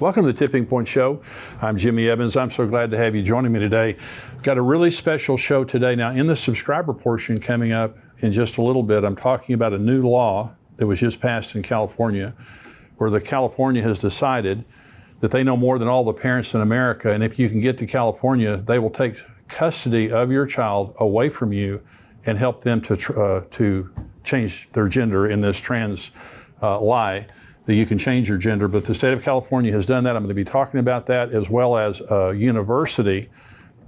Welcome to the Tipping Point Show. I'm Jimmy Evans. I'm so glad to have you joining me today. Got a really special show today. Now, in the subscriber portion coming up in just a little bit, I'm talking about a new law that was just passed in California, where the California has decided that they know more than all the parents in America, and if you can get to California, they will take custody of your child away from you and help them to uh, to change their gender in this trans uh, lie that you can change your gender. But the state of California has done that. I'm going to be talking about that as well as a university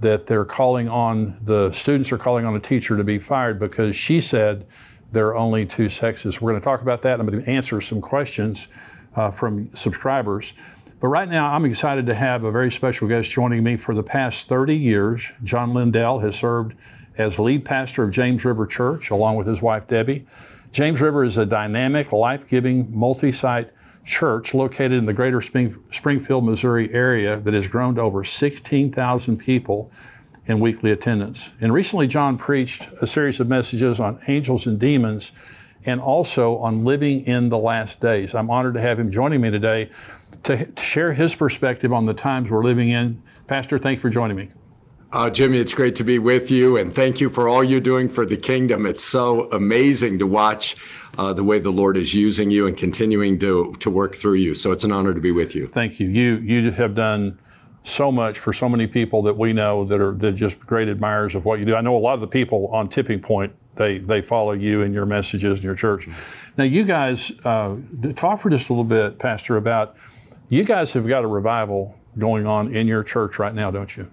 that they're calling on the students are calling on a teacher to be fired because she said there are only two sexes. We're going to talk about that. I'm going to answer some questions uh, from subscribers. But right now, I'm excited to have a very special guest joining me for the past 30 years. John Lindell has served as lead pastor of James River Church along with his wife Debbie. James River is a dynamic, life giving, multi site church located in the greater Spring, Springfield, Missouri area that has grown to over 16,000 people in weekly attendance. And recently, John preached a series of messages on angels and demons and also on living in the last days. I'm honored to have him joining me today to, to share his perspective on the times we're living in. Pastor, thanks for joining me. Uh, Jimmy, it's great to be with you, and thank you for all you're doing for the kingdom. It's so amazing to watch uh, the way the Lord is using you and continuing to to work through you. So it's an honor to be with you. Thank you. You you have done so much for so many people that we know that are that just great admirers of what you do. I know a lot of the people on Tipping Point they they follow you and your messages in your church. Now, you guys uh, talk for just a little bit, Pastor, about you guys have got a revival going on in your church right now, don't you?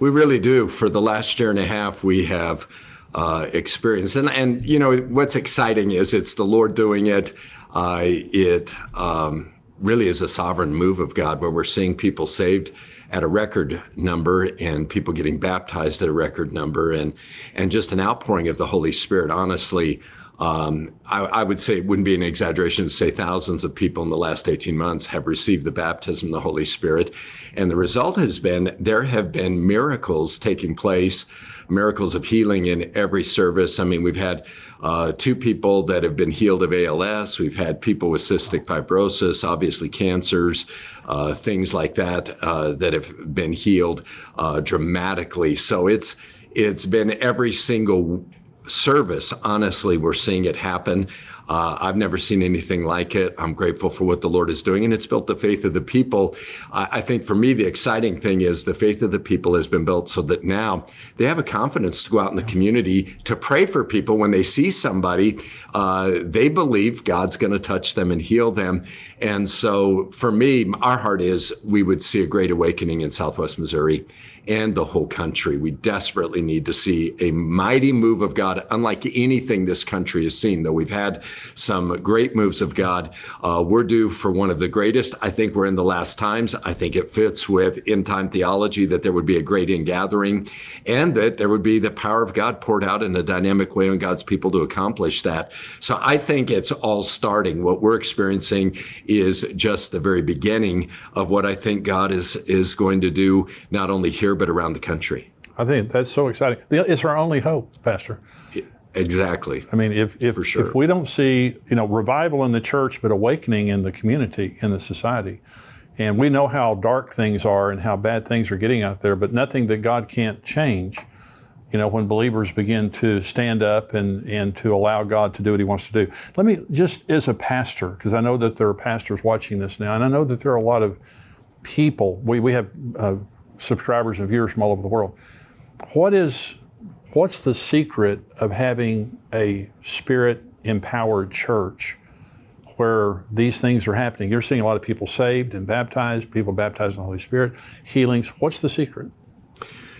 We really do. For the last year and a half, we have uh, experienced, and and you know what's exciting is it's the Lord doing it. Uh, it um, really is a sovereign move of God, where we're seeing people saved at a record number and people getting baptized at a record number, and and just an outpouring of the Holy Spirit. Honestly. Um, I, would say it wouldn't be an exaggeration to say thousands of people in the last 18 months have received the baptism of the Holy Spirit. And the result has been there have been miracles taking place, miracles of healing in every service. I mean, we've had uh, two people that have been healed of ALS. We've had people with cystic fibrosis, obviously cancers, uh, things like that uh, that have been healed uh, dramatically. So it's it's been every single service, honestly, we're seeing it happen. Uh, I've never seen anything like it. I'm grateful for what the Lord is doing, and it's built the faith of the people. I, I think for me, the exciting thing is the faith of the people has been built so that now they have a confidence to go out in the community to pray for people when they see somebody. Uh, they believe God's going to touch them and heal them. And so for me, our heart is we would see a great awakening in Southwest Missouri and the whole country. We desperately need to see a mighty move of God, unlike anything this country has seen. Though we've had some great moves of God, uh, we're due for one of the greatest. I think we're in the last times. I think it fits with end time theology that there would be a great ingathering and that there would be the power of God poured out in a dynamic way on God's people to accomplish that. So I think it's all starting. What we're experiencing is just the very beginning of what I think God is, is going to do, not only here, but around the country. I think that's so exciting. It's our only hope, Pastor. Exactly. I mean, if if, sure. if we don't see you know revival in the church, but awakening in the community, in the society, and we know how dark things are and how bad things are getting out there, but nothing that God can't change. You know, when believers begin to stand up and, and to allow God to do what He wants to do. Let me just, as a pastor, because I know that there are pastors watching this now, and I know that there are a lot of people. We, we have uh, subscribers and viewers from all over the world. What is what's the secret of having a spirit empowered church where these things are happening? You're seeing a lot of people saved and baptized, people baptized in the Holy Spirit, healings. What's the secret?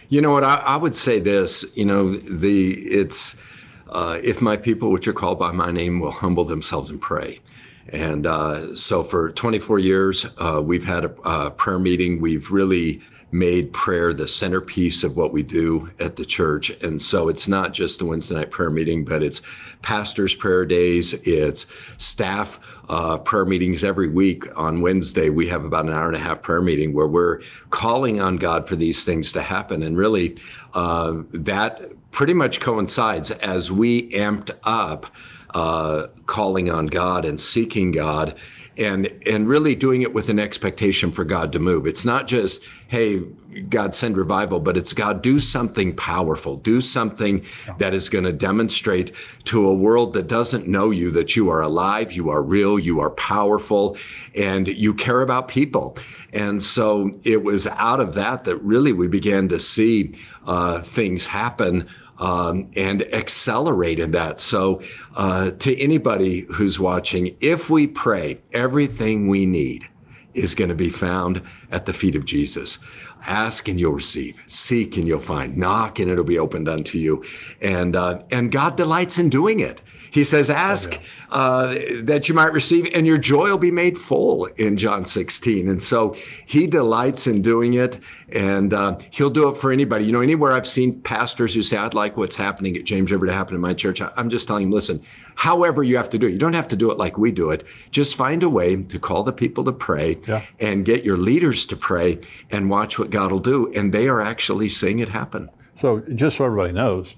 You know what? I, I would say this. You know, the it's uh, if my people, which are called by my name, will humble themselves and pray. And uh, so, for 24 years, uh, we've had a, a prayer meeting. We've really made prayer the centerpiece of what we do at the church. And so it's not just the Wednesday night prayer meeting, but it's pastors' prayer days, it's staff uh, prayer meetings every week. On Wednesday, we have about an hour and a half prayer meeting where we're calling on God for these things to happen. And really, uh, that pretty much coincides as we amped up uh, calling on God and seeking God and and really doing it with an expectation for God to move. It's not just hey God send revival, but it's God do something powerful, do something that is going to demonstrate to a world that doesn't know you that you are alive, you are real, you are powerful, and you care about people. And so it was out of that that really we began to see uh, things happen um, and accelerated that. So, uh, to anybody who's watching, if we pray, everything we need is going to be found at the feet of Jesus. Ask and you'll receive. Seek and you'll find. Knock and it'll be opened unto you. And uh, and God delights in doing it. He says, Ask uh, that you might receive, and your joy will be made full in John 16. And so he delights in doing it, and uh, he'll do it for anybody. You know, anywhere I've seen pastors who say, I'd like what's happening at James River to happen in my church, I'm just telling them, listen, however you have to do it, you don't have to do it like we do it. Just find a way to call the people to pray Yeah. and get your leaders to pray and watch what God will do. And they are actually seeing it happen. So, just so everybody knows,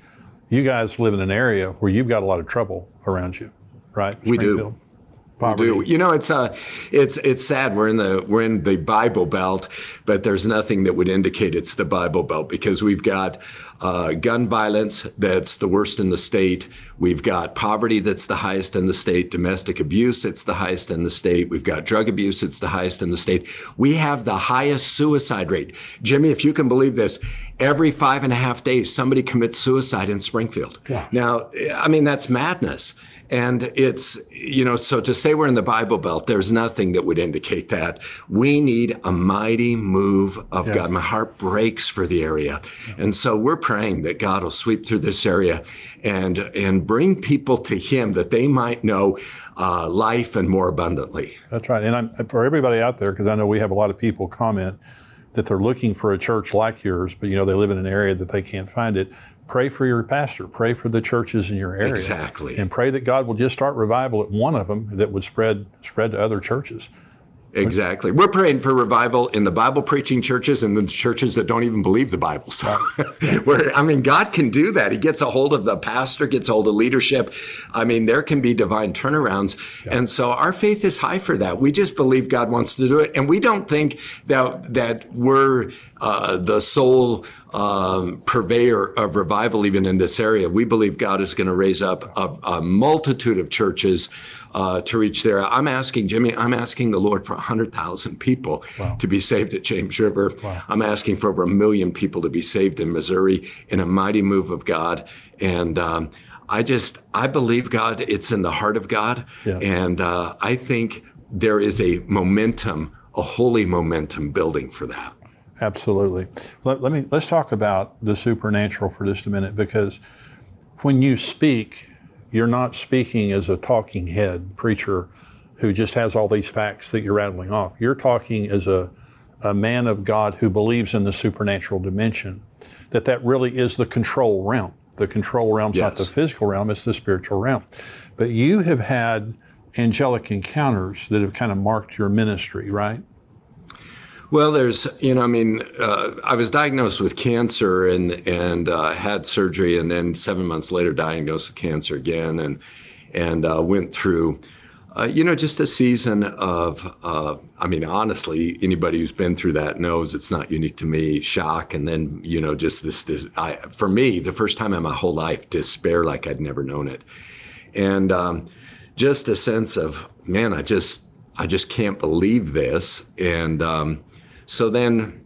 you guys live in an area where you've got a lot of trouble around you, right? We do. Poverty. do. You know, it's uh, it's it's sad. We're in the we're in the Bible Belt, but there's nothing that would indicate it's the Bible Belt because we've got uh, gun violence that's the worst in the state. We've got poverty that's the highest in the state. Domestic abuse it's the highest in the state. We've got drug abuse it's the highest in the state. We have the highest suicide rate. Jimmy, if you can believe this, every five and a half days somebody commits suicide in Springfield. Yeah. Now, I mean that's madness. And it's, you know, so to say we're in the Bible Belt, there's nothing that would indicate that. We need a mighty move of Yes. God. My heart breaks for the area. And so we're praying that God will sweep through this area and, and bring people to Him that they might know uh, life and more abundantly. That's right. And I'm, for everybody out there, because I know we have a lot of people comment that they're looking for a church like yours, but you know they live in an area that they can't find it. Pray for your pastor. Pray for the churches in your area. Exactly. And pray that God will just start revival at one of them that would spread spread to other churches. Exactly. We're praying for revival in the Bible preaching churches and the churches that don't even believe the Bible. So, where, I mean, God can do that. He gets a hold of the pastor, gets a hold of leadership. I mean, there can be divine turnarounds. And so our faith is high for that. We just believe God wants to do it. And we don't think that, that we're uh, the sole um, purveyor of revival even in this area. We believe God is going to raise up a, a multitude of churches uh, to reach there. I'm asking Jimmy. I'm asking the Lord for hundred thousand people to be saved at James River. I'm asking for over a million people to be saved in Missouri in a mighty move of God. And um, I just I believe God. It's in the heart of God, Yeah. and uh, I think there is a momentum, a holy momentum building for that. Absolutely. Let, let me let's talk about the supernatural for just a minute because when you speak, you're not speaking as a talking head preacher who just has all these facts that you're rattling off. You're talking as a, a man of God who believes in the supernatural dimension, that that really is the control realm. The control realm's not the physical realm, it's the spiritual realm. But you have had angelic encounters that have kind of marked your ministry, right? Well, there's, you know, I mean, uh, I was diagnosed with cancer and and uh, had surgery, and then seven months later, diagnosed with cancer again, and and uh, went through, uh, you know, just a season of, uh, I mean, honestly, anybody who's been through that knows it's not unique to me. Shock, and then you know, just this, this I, for me, the first time in my whole life, despair like I'd never known it, and um, just a sense of, man, I just, I just can't believe this, and. Um, so then,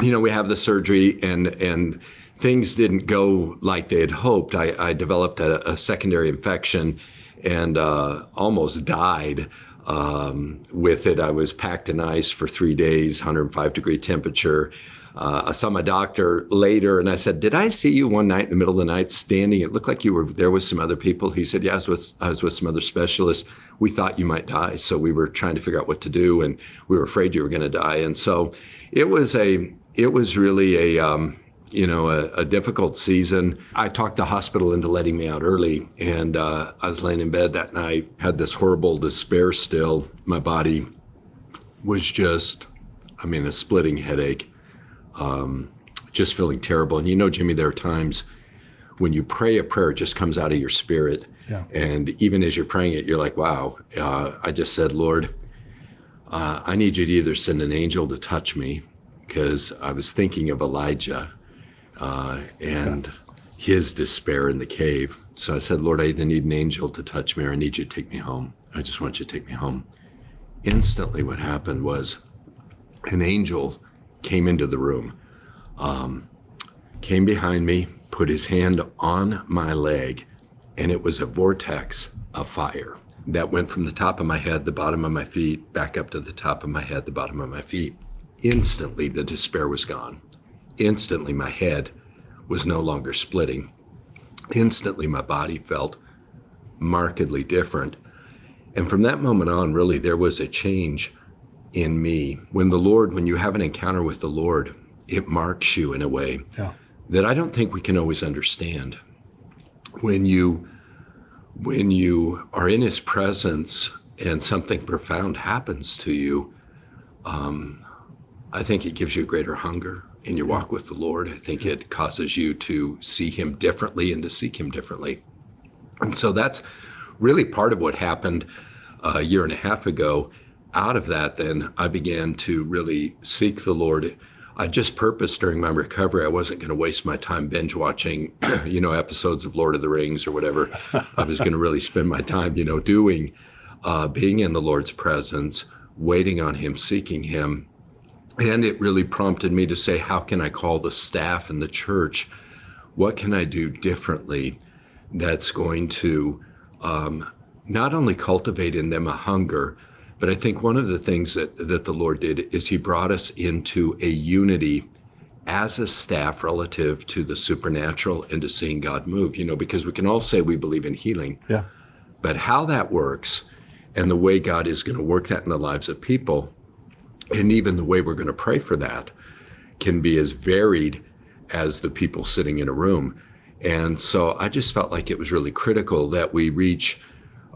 you know, we have the surgery and and things didn't go like they had hoped. I, I developed a, a secondary infection and uh, almost died um, with it. I was packed in ice for three days, 105 degree temperature. Uh, I saw my doctor later and I said, Did I see you one night in the middle of the night standing? It looked like you were there with some other people. He said, Yeah, I was with, I was with some other specialists. We thought you might die. So we were trying to figure out what to do and we were afraid you were going to die. And so it was a, it was really a, um, you know, a, a difficult season. I talked the hospital into letting me out early, and uh, I was laying in bed that night, had this horrible despair still. My body was just, I mean, a splitting headache, um, just feeling terrible. And you know, Jimmy, there are times when you pray a prayer, it just comes out of your spirit. Yeah. And even as you're praying it, you're like, wow, uh, I just said, Lord, uh, I need you to either send an angel to touch me, because I was thinking of Elijah uh, and his despair in the cave. So I said, Lord, I either need an angel to touch me or I need you to take me home. I just want you to take me home. Instantly, what happened was an angel came into the room, um, came behind me, put his hand on my leg, and it was a vortex of fire that went from the top of my head, the bottom of my feet, back up to the top of my head, the bottom of my feet. Instantly, the despair was gone. Instantly, my head was no longer splitting. Instantly, my body felt markedly different. And from that moment on, really, there was a change in me. When the Lord, when you have an encounter with the Lord, it marks you in a way Yeah. that I don't think we can always understand. When you when you are in his presence and something profound happens to you, um, I think it gives you a greater hunger in your walk with the Lord. I think it causes you to see him differently and to seek him differently. And so that's really part of what happened uh, a year and a half ago. Out of that, then I began to really seek the Lord. I just purposed during my recovery I wasn't going to waste my time binge watching, you know, episodes of Lord of the Rings or whatever. I was going to really spend my time, you know, doing, uh, being in the Lord's presence, waiting on Him, seeking Him. And it really prompted me to say, how can I call the staff and the church? What can I do differently that's going to um, not only cultivate in them a hunger, but I think one of the things that, that the Lord did is He brought us into a unity as a staff relative to the supernatural and to seeing God move. You know, because we can all say we believe in healing, Yeah. but how that works and the way God is going to work that in the lives of people, and even the way we're going to pray for that, can be as varied as the people sitting in a room. And so I just felt like it was really critical that we reach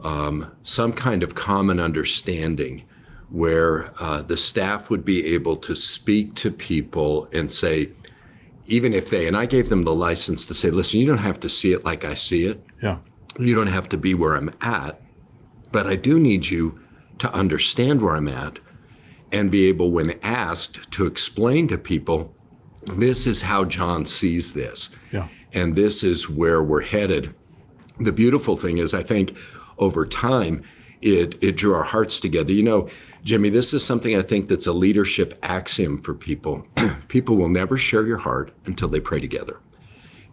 um, some kind of common understanding where uh, the staff would be able to speak to people and say, even if they, and I gave them the license to say, listen, you don't have to see it like I see it. Yeah. You don't have to be where I'm at, but I do need you to understand where I'm at and be able, when asked, to explain to people this is how John sees this. Yeah. And this is where we're headed. The beautiful thing is, I think over time, it, it drew our hearts together. You know, Jimmy, this is something I think that's a leadership axiom for people. people will never share your heart until they pray together.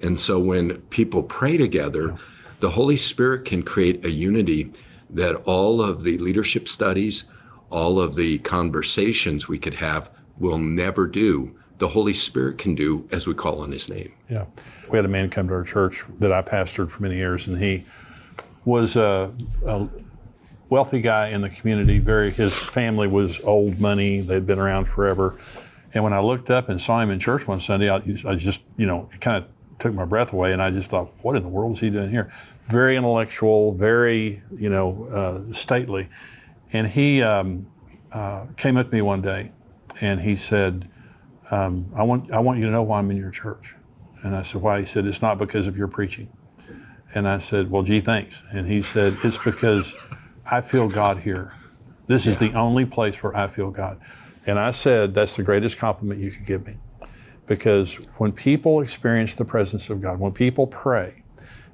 And so when people pray together, the Holy Spirit can create a unity that all of the leadership studies, all of the conversations we could have will never do. The Holy Spirit can do as we call on his name. Yeah. We had a man come to our church that I pastored for many years, and he was a, a wealthy guy in the community. Very, his family was old money. They'd been around forever. And when I looked up and saw him in church one Sunday, I, I just, you know, it kind of took my breath away, and I just thought, what in the world is he doing here? Very intellectual, very, you know, uh, stately. And he um, uh, came up to me one day, and he said, um, I want I want you to know why I'm in your church. And I said, why? He said, it's not because of your preaching. And I said, well, gee, thanks. And he said, it's because I feel God here. This is the only place where I feel God. And I said, that's the greatest compliment you could give me. Because when people experience the presence of God, when people pray,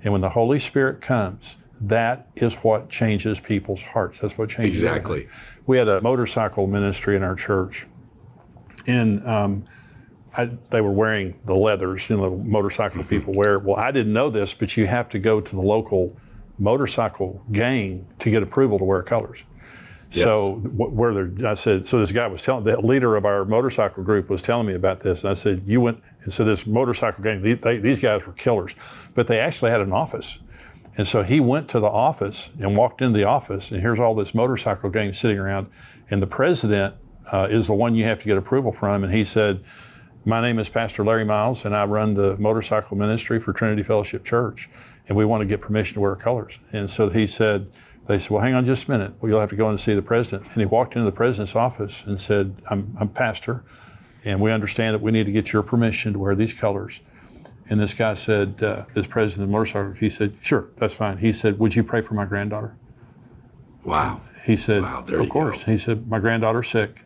and when the Holy Spirit comes, that is what changes people's hearts. That's what changes Exactly. everything. We had a motorcycle ministry in our church, and um, I, they were wearing the leathers, you know, the motorcycle people wear. Well, I didn't know this, but you have to go to the local motorcycle gang to get approval to wear colors. Yes. So wh- where they're, I said, so this guy was telling, the leader of our motorcycle group was telling me about this. And I said, you went, and so this motorcycle gang, they, they, these guys were killers, but they actually had an office. And so he went to the office and walked into the office, and here's all this motorcycle gang sitting around. And the president uh, is the one you have to get approval from. And he said, My name is Pastor Larry Miles, and I run the motorcycle ministry for Trinity Fellowship Church. And we want to get permission to wear colors. And so he said, They said, Well, hang on just a minute. Well, you'll have to go in and see the president. And he walked into the president's office and said, I'm, I'm pastor, and we understand that we need to get your permission to wear these colors. And this guy said, uh, this president of the motorcycle, he said, sure, that's fine. He said, would you pray for my granddaughter? Wow. He said, Wow, there Of course. go. He said, My granddaughter's sick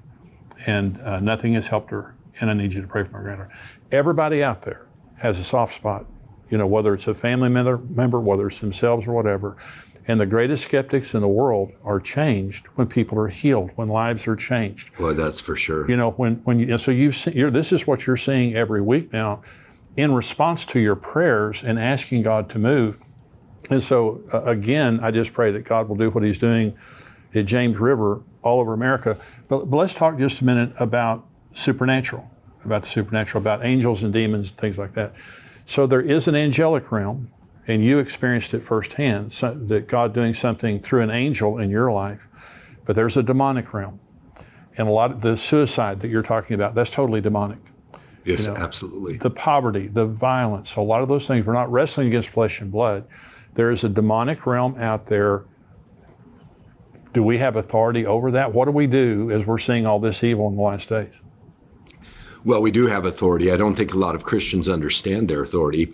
and uh, nothing has helped her, and I need you to pray for my granddaughter. Everybody out there has a soft spot, you know, whether it's a family member, member, whether it's themselves or whatever. And the greatest skeptics in the world are changed when people are healed, when lives are changed. Well, that's for sure. You know, when when you, so you've seen, you're, this is what you're seeing every week now, in response to your prayers and asking God to move. And so uh, again, I just pray that God will do what He's doing at James River all over America. But, but let's talk just a minute about supernatural, about the supernatural, about angels and demons, things like that. So there is an angelic realm, and you experienced it firsthand, so, that God doing something through an angel in your life. But there's a demonic realm, and a lot of the suicide that you're talking about, that's totally demonic. Yes, absolutely. The poverty, the violence, a lot of those things. We're not wrestling against flesh and blood. There is a demonic realm out there. Do we have authority over that? What do we do as we're seeing all this evil in the last days? Well, we do have authority. I don't think a lot of Christians understand their authority,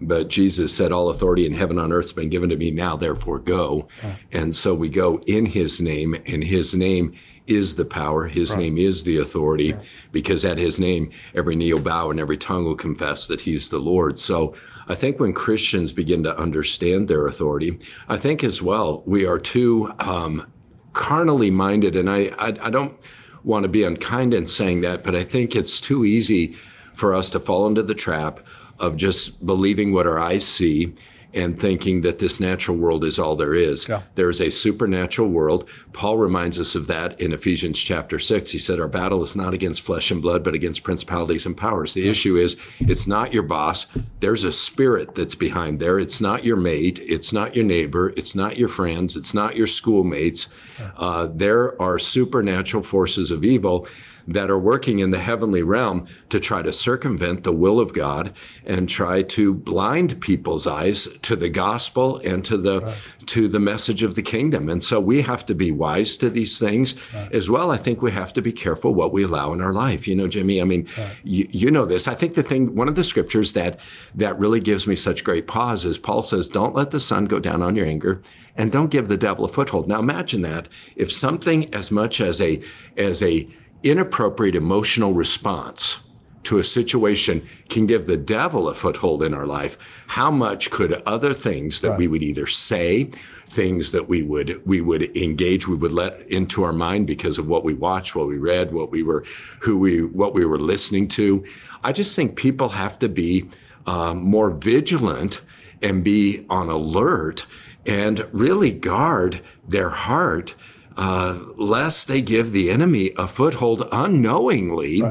but Jesus said, All authority in heaven and on earth has been given to me now, therefore go. And so we go in his name, and his name is the power, his name is the authority, because at his name, every knee will bow and every tongue will confess that he's the Lord. So I think when Christians begin to understand their authority, I think as well, we are too um, carnally minded. And I, I, I don't want to be unkind in saying that, but I think it's too easy for us to fall into the trap of just believing what our eyes see and thinking that this natural world is all there is. Yeah. There is a supernatural world. Paul reminds us of that in Ephesians chapter 6. He said, Our battle is not against flesh and blood, but against principalities and powers. The issue is, it's not your boss. There's a spirit that's behind there. It's not your mate. It's not your neighbor. It's not your friends. It's not your schoolmates. Uh, there are supernatural forces of evil that are working in the heavenly realm to try to circumvent the will of God and try to blind people's eyes to the gospel and to the to the message of the kingdom. And so we have to be wise to these things as well. I think we have to be careful what we allow in our life. You know, Jimmy, I mean, you, you know this. I think the thing one of the scriptures that that really gives me such great pause is Paul says, "Don't let the sun go down on your anger." And don't give the devil a foothold. Now imagine that if something as much as a as a inappropriate emotional response to a situation can give the devil a foothold in our life, how much could other things that we would either say, things that we would we would engage, we would let into our mind because of what we watched, what we read, what we were, who we what we were listening to. I just think people have to be um, more vigilant and be on alert and really guard their heart uh, lest they give the enemy a foothold unknowingly.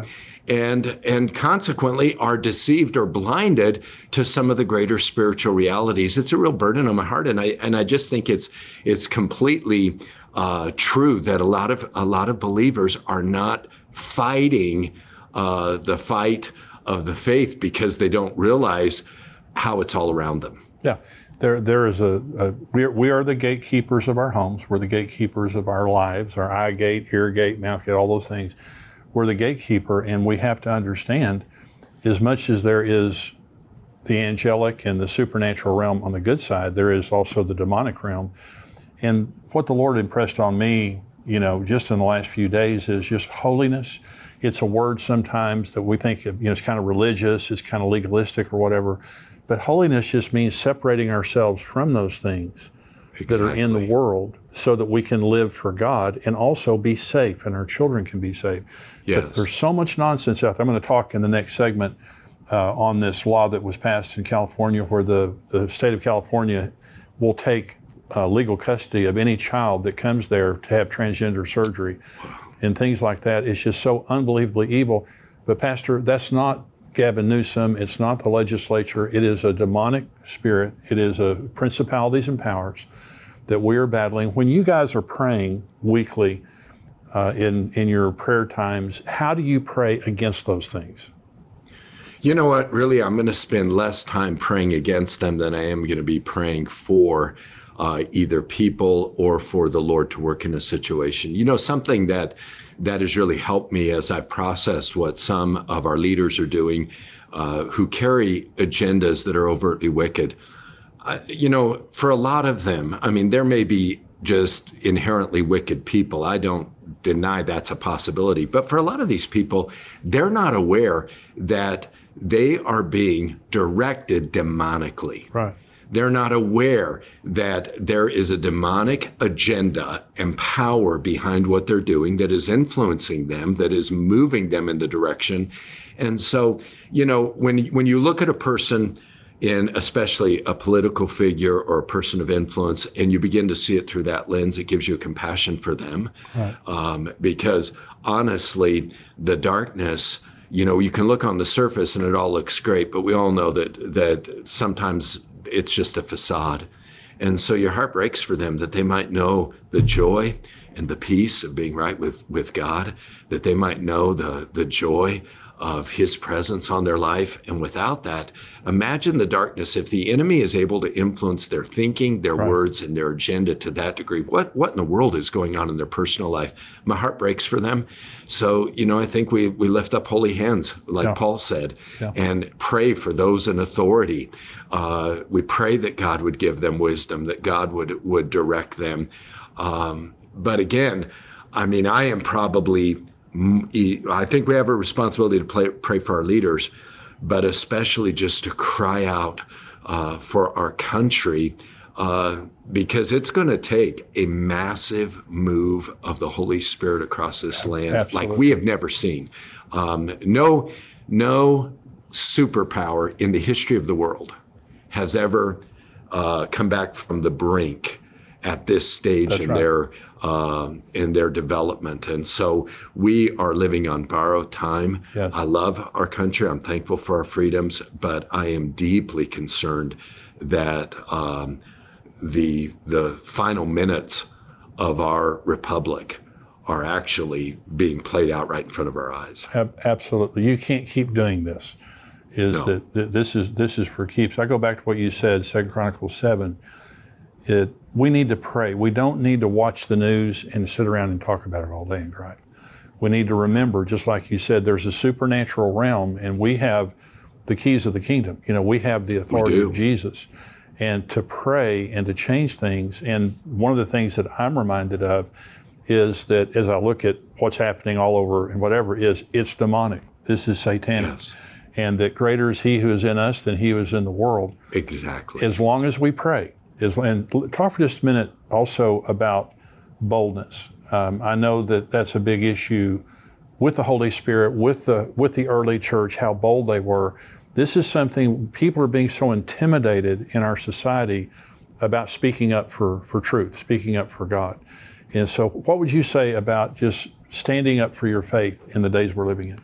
And, and consequently are deceived or blinded to some of the greater spiritual realities. It's a real burden on my heart, and I and I just think it's it's completely uh, true that a lot of a lot of believers are not fighting uh, the fight of the faith because they don't realize how it's all around them. Yeah, there there is a, a we, are, we are the gatekeepers of our homes. We're the gatekeepers of our lives, our eye gate, ear gate, mouth gate, all those things. We're the gatekeeper, and we have to understand, as much as there is the angelic and the supernatural realm on the good side, there is also the demonic realm. And what the Lord impressed on me, you know, just in the last few days is just holiness. It's a word sometimes that we think, of, you know, it's kind of religious, it's kind of legalistic or whatever. But holiness just means separating ourselves from those things that are in the world so that we can live for God and also be safe and our children can be safe. But Yes. there's so much nonsense out there. I'm going to talk in the next segment uh, on this law that was passed in California where the, the state of California will take uh, legal custody of any child that comes there to have transgender surgery and things like that. It's just so unbelievably evil. But, Pastor, that's not Gavin Newsom. It's not the legislature. It is a demonic spirit. It is a principalities and powers that we are battling. When you guys are praying weekly uh, in, in your prayer times, how do you pray against those things? You know what? Really, I'm going to spend less time praying against them than I am going to be praying for uh, either people or for the Lord to work in a situation. You know, something that that has really helped me as I've processed what some of our leaders are doing, uh, who carry agendas that are overtly wicked. Uh, you know, for a lot of them, I mean, there may be just inherently wicked people. I don't deny that's a possibility. But for a lot of these people, they're not aware that they are being directed demonically. Right. They're not aware that there is a demonic agenda and power behind what they're doing that is influencing them, that is moving them in the direction. And so, you know, when when you look at a person in especially a political figure or a person of influence, and you begin to see it through that lens, it gives you a compassion for them. Right. Um, because honestly, the darkness, you know, you can look on the surface and it all looks great, but we all know that that sometimes it's just a facade. And so your heart breaks for them that they might know the joy and the peace of being right with, with God, that they might know the, the joy of his presence on their life. And without that, imagine the darkness. If the enemy is able to influence their thinking, their right. words, and their agenda to that degree, what, what in the world is going on in their personal life? My heart breaks for them. So, you know, I think we, we lift up holy hands, like yeah. Paul said, yeah. and pray for those in authority. Uh, we pray that God would give them wisdom, that God would, would direct them. Um, but again, I mean, I am probably I think we have a responsibility to play, pray for our leaders, but especially just to cry out uh, for our country uh, because it's going to take a massive move of the Holy Spirit across this land Absolutely. like we have never seen. Um, no, no superpower in the history of the world has ever uh, come back from the brink at this stage That's in right. their um, in their development. And so we are living on borrowed time. Yes. I love our country. I'm thankful for our freedoms, but I am deeply concerned that um, the the final minutes of our republic are actually being played out right in front of our eyes. Absolutely, you can't keep doing this. Is no. that, that this is this is for keeps? I go back to what you said, Second Chronicles seven. It we need to pray. We don't need to watch the news and sit around and talk about it all day and cry. We need to remember, just like you said, there's a supernatural realm, and we have the keys of the kingdom. You know, we have the authority of Jesus. And to pray and to change things. And one of the things that I'm reminded of is that as I look at what's happening all over and whatever, is it's demonic. This is satanic. Yes. And that greater is he who is in us than he who is in the world. Exactly. As long as we pray is, and talk for just a minute also about boldness. Um, I know that that's a big issue with the Holy Spirit, with the with the early church, how bold they were. This is something people are being so intimidated in our society about speaking up for, for truth, speaking up for God. And so, what would you say about just standing up for your faith in the days we're living in?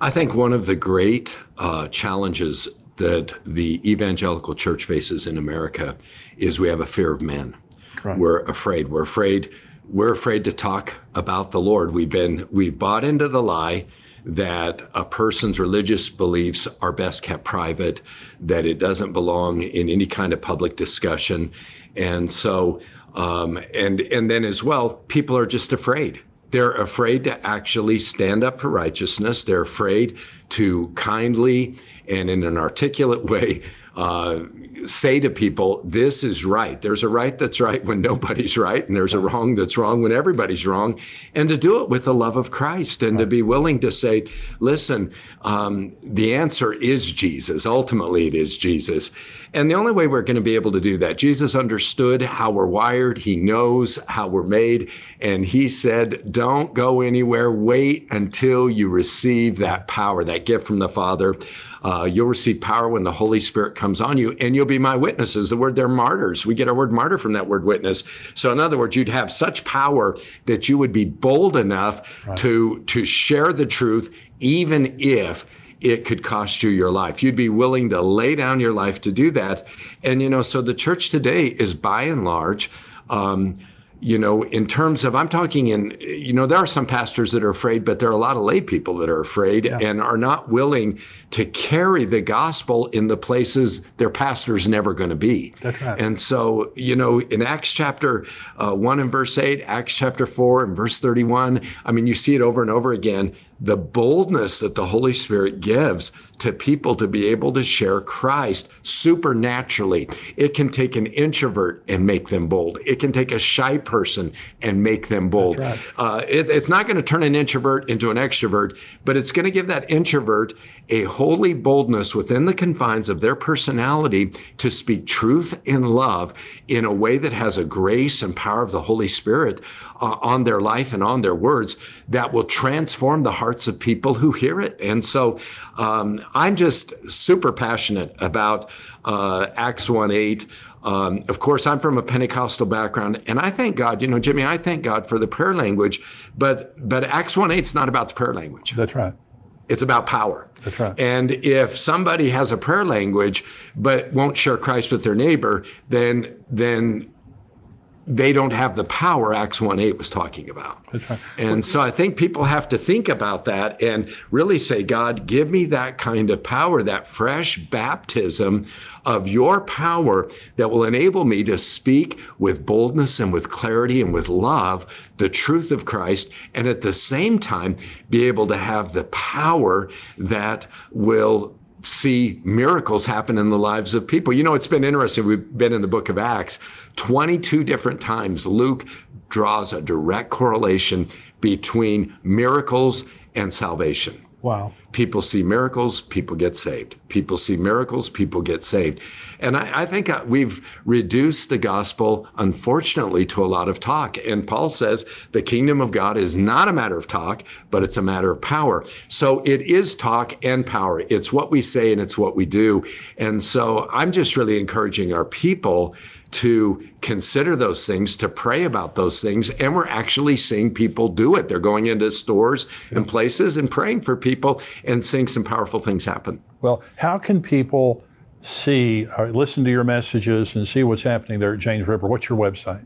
I think one of the great uh, challenges that the evangelical church faces in America is we have a fear of men. Right. We're afraid. We're afraid. We're afraid to talk about the Lord. We've been we've bought into the lie that a person's religious beliefs are best kept private, that it doesn't belong in any kind of public discussion, and so um, and and then as well, people are just afraid. They're afraid to actually stand up for righteousness. They're afraid to kindly and in an articulate way uh, say to people, this is right. There's a right that's right when nobody's right, and there's a wrong that's wrong when everybody's wrong. And to do it with the love of Christ and right. to be willing to say, listen, um, the answer is Jesus. Ultimately, it is Jesus. And the only way we're going to be able to do that, Jesus understood how we're wired, He knows how we're made. And He said, don't go anywhere. Wait until you receive that power, that gift from the Father. Uh, you'll receive power when the Holy Spirit comes on you, and you'll be my witnesses. The word they're martyrs. We get our word martyr from that word witness. So, in other words, you'd have such power that you would be bold enough right. to to share the truth, even if it could cost you your life. You'd be willing to lay down your life to do that. And you know, so the church today is by and large. Um, you know, in terms of, I'm talking in, you know, there are some pastors that are afraid, but there are a lot of lay people that are afraid yeah. and are not willing to carry the gospel in the places their pastor's never going to be. That's right. And so, you know, in Acts chapter uh, 1 and verse 8, Acts chapter 4 and verse 31, I mean, you see it over and over again. The boldness that the Holy Spirit gives to people to be able to share Christ supernaturally. It can take an introvert and make them bold. It can take a shy person and make them bold. Right. Uh, it, it's not going to turn an introvert into an extrovert, but it's going to give that introvert a holy boldness within the confines of their personality to speak truth in love in a way that has a grace and power of the Holy Spirit uh, on their life and on their words that will transform the hearts of people who hear it. And so um, I'm just super passionate about uh, Acts 1 8. Um, of course, I'm from a Pentecostal background, and I thank God. You know, Jimmy, I thank God for the prayer language, but but Acts one eight is not about the prayer language. That's right. It's about power. That's right. And if somebody has a prayer language but won't share Christ with their neighbor, then then they don't have the power Acts 1 8 was talking about. Right. And so I think people have to think about that and really say, God, give me that kind of power, that fresh baptism of your power that will enable me to speak with boldness and with clarity and with love the truth of Christ, and at the same time be able to have the power that will see miracles happen in the lives of people. You know, it's been interesting. We've been in the book of Acts 22 different times. Luke draws a direct correlation between miracles and salvation. Wow. People see miracles, people get saved. People see miracles, people get saved. And I, I, think uh, we've reduced the gospel, unfortunately, to a lot of talk. And Paul says the kingdom of God is not a matter of talk, but it's a matter of power. So it is talk and power. It's what we say and it's what we do. And so I'm just really encouraging our people to consider those things, to pray about those things. And we're actually seeing people do it. They're going into stores and places and praying for people and seeing some powerful things happen. Well, how can people see or listen to your messages and see what's happening there at James River? What's your website?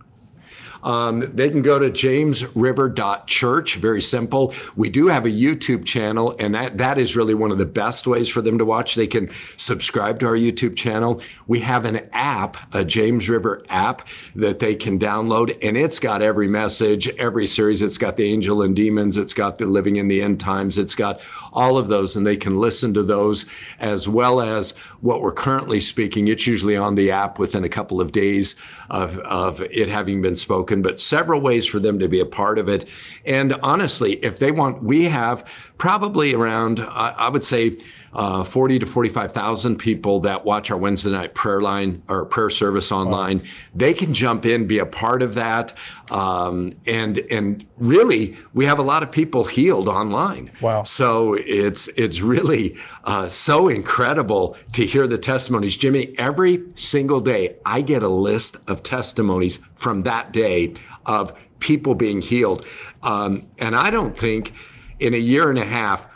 Um, they can go to jamesriver.church. Very simple. We do have a YouTube channel, and that, that is really one of the best ways for them to watch. They can subscribe to our YouTube channel. We have an app, a James River app that they can download, and it's got every message, every series. It's got the angel and demons. It's got the living in the end times. It's got all of those, and they can listen to those as well as what we're currently speaking. It's usually on the app within a couple of days of, of it having been spoken, but several ways for them to be a part of it. And honestly, if they want, we have probably around, I, would say, uh, 40 to 45,000 people that watch our Wednesday night prayer line or prayer service online. Wow. They can jump in, be a part of that. Um, and, and really, we have a lot of people healed online. Wow. So it's, it's really uh, so incredible to hear the testimonies. Jimmy, every single day, I get a list of testimonies from that day of people being healed. Um, and I don't think in a year and a half,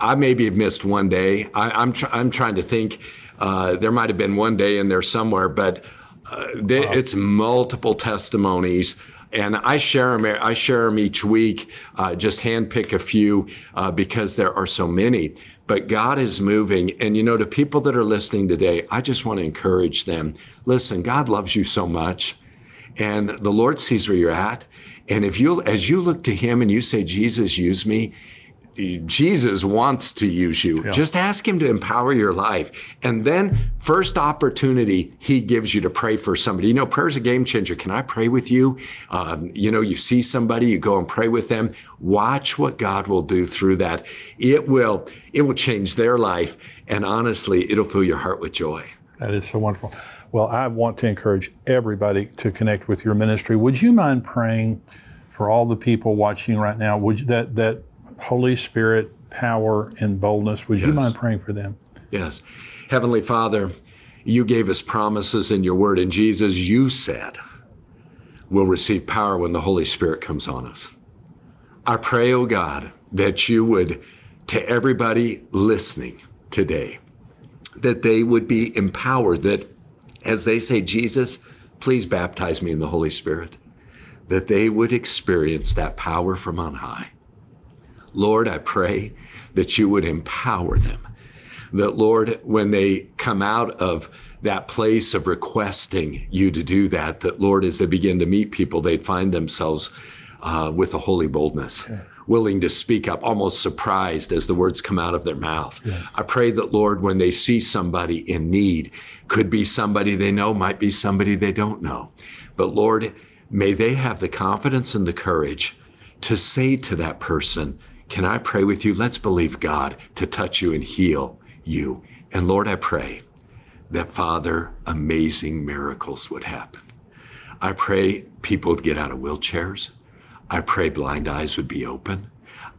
I maybe have missed one day. I, am tr- I'm trying to think. Uh, there might have been one day in there somewhere, but uh, they, wow. it's multiple testimonies. And I share them. I share them each week. Uh, just handpick a few uh, because there are so many. But God is moving, and you know, to people that are listening today, I just want to encourage them. Listen, God loves you so much, and the Lord sees where you're at. And if you, as you look to Him and you say, "Jesus, use me," Jesus wants to use you. Yeah. Just ask him to empower your life. And then first opportunity he gives you to pray for somebody. You know, prayer is a game changer. Can I pray with you? Um, you know, you see somebody, you go and pray with them. Watch what God will do through that. It will, it will change their life. And honestly, it'll fill your heart with joy. That is so wonderful. Well, I want to encourage everybody to connect with your ministry. Would you mind praying for all the people watching right now? Would you, that that Holy Spirit power and boldness. Would you mind praying for them? Yes. Heavenly Father, you gave us promises in your word, and Jesus, you said, we'll receive power when the Holy Spirit comes on us. I pray, oh God, that you would, to everybody listening today, that they would be empowered, that as they say, Jesus, please baptize me in the Holy Spirit, that they would experience that power from on high. Lord, I pray that you would empower them. That, Lord, when they come out of that place of requesting you to do that, that, Lord, as they begin to meet people, they'd find themselves uh, with a holy boldness. willing to speak up, almost surprised as the words come out of their mouth. I pray that, Lord, when they see somebody in need, could be somebody they know, might be somebody they don't know. But Lord, may they have the confidence and the courage to say to that person, Can I pray with you? Let's believe God to touch you and heal you. And Lord, I pray that, Father, amazing miracles would happen. I pray people would get out of wheelchairs. I pray blind eyes would be open.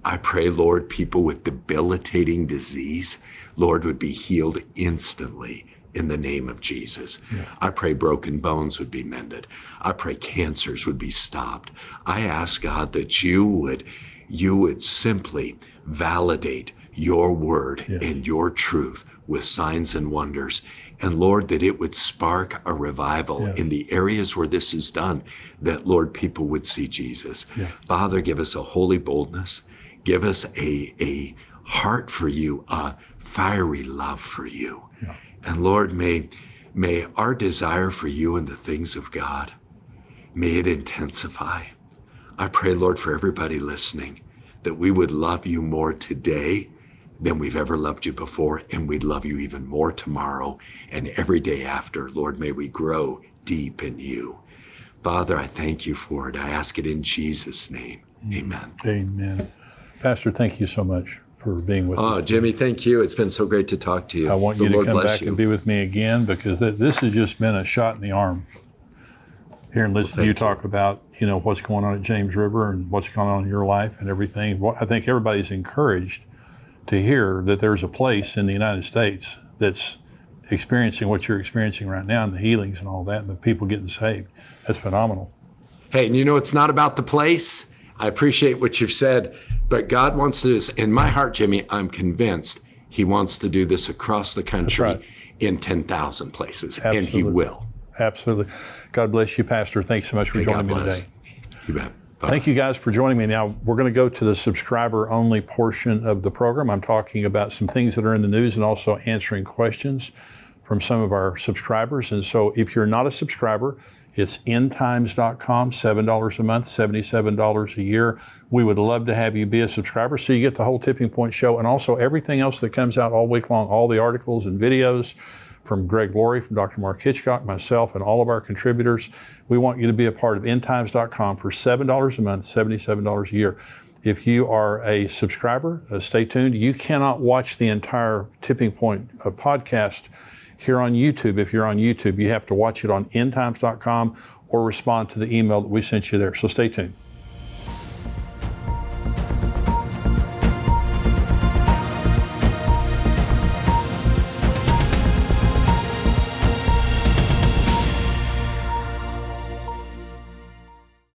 I pray, Lord, people with debilitating disease, Lord, would be healed instantly in the name of Jesus. I pray broken bones would be mended. I pray cancers would be stopped. I ask God that you would you would simply validate your word and your truth with signs and wonders. And Lord, that it would spark a revival in the areas where this is done, that Lord, people would see Jesus. Father, give us a holy boldness. Give us a, a heart for you, a fiery love for you. And Lord, may, may our desire for you and the things of God, may it intensify. I pray, Lord, for everybody listening, that we would love you more today than we've ever loved you before, and we'd love you even more tomorrow and every day after. Lord, may we grow deep in you. Father, I thank you for it. I ask it in Jesus' name. Mm. Amen. Amen. Pastor, thank you so much for being with us. Oh, Jimmy, thank you. It's been so great to talk to you. I want The you to Lord come back you. and be with me again because th- this has just been a shot in the arm. Here and listen to you talk about, you know, what's going on at James River and what's going on in your life and everything. I think everybody's encouraged to hear that there's a place in the United States that's experiencing what you're experiencing right now and the healings and all that and the people getting saved. That's phenomenal. Hey, and you know, it's not about the place. I appreciate what you've said, but God wants to do this. In my heart, Jimmy, I'm convinced He wants to do this across the country right. in 10,000 places, and He will. Absolutely. God bless you, Pastor. Thanks so much for joining me today. You bet. Bye. Thank you guys for joining me. Now, we're going to go to the subscriber only portion of the program. I'm talking about some things that are in the news and also answering questions from some of our subscribers. And so, if you're not a subscriber, it's endtimes.com, $7 a month, $77 a year. We would love to have you be a subscriber so you get the whole Tipping Point show and also everything else that comes out all week long, all the articles and videos from Greg Laurie, from Dr. Mark Hitchcock, myself, and all of our contributors. We want you to be a part of endtimes.com for $7 a month, $77 a year. If you are a subscriber, uh, stay tuned. You cannot watch the entire Tipping Point uh, podcast here on YouTube. If you're on YouTube, you have to watch it on endtimes.com or respond to the email that we sent you there. So stay tuned.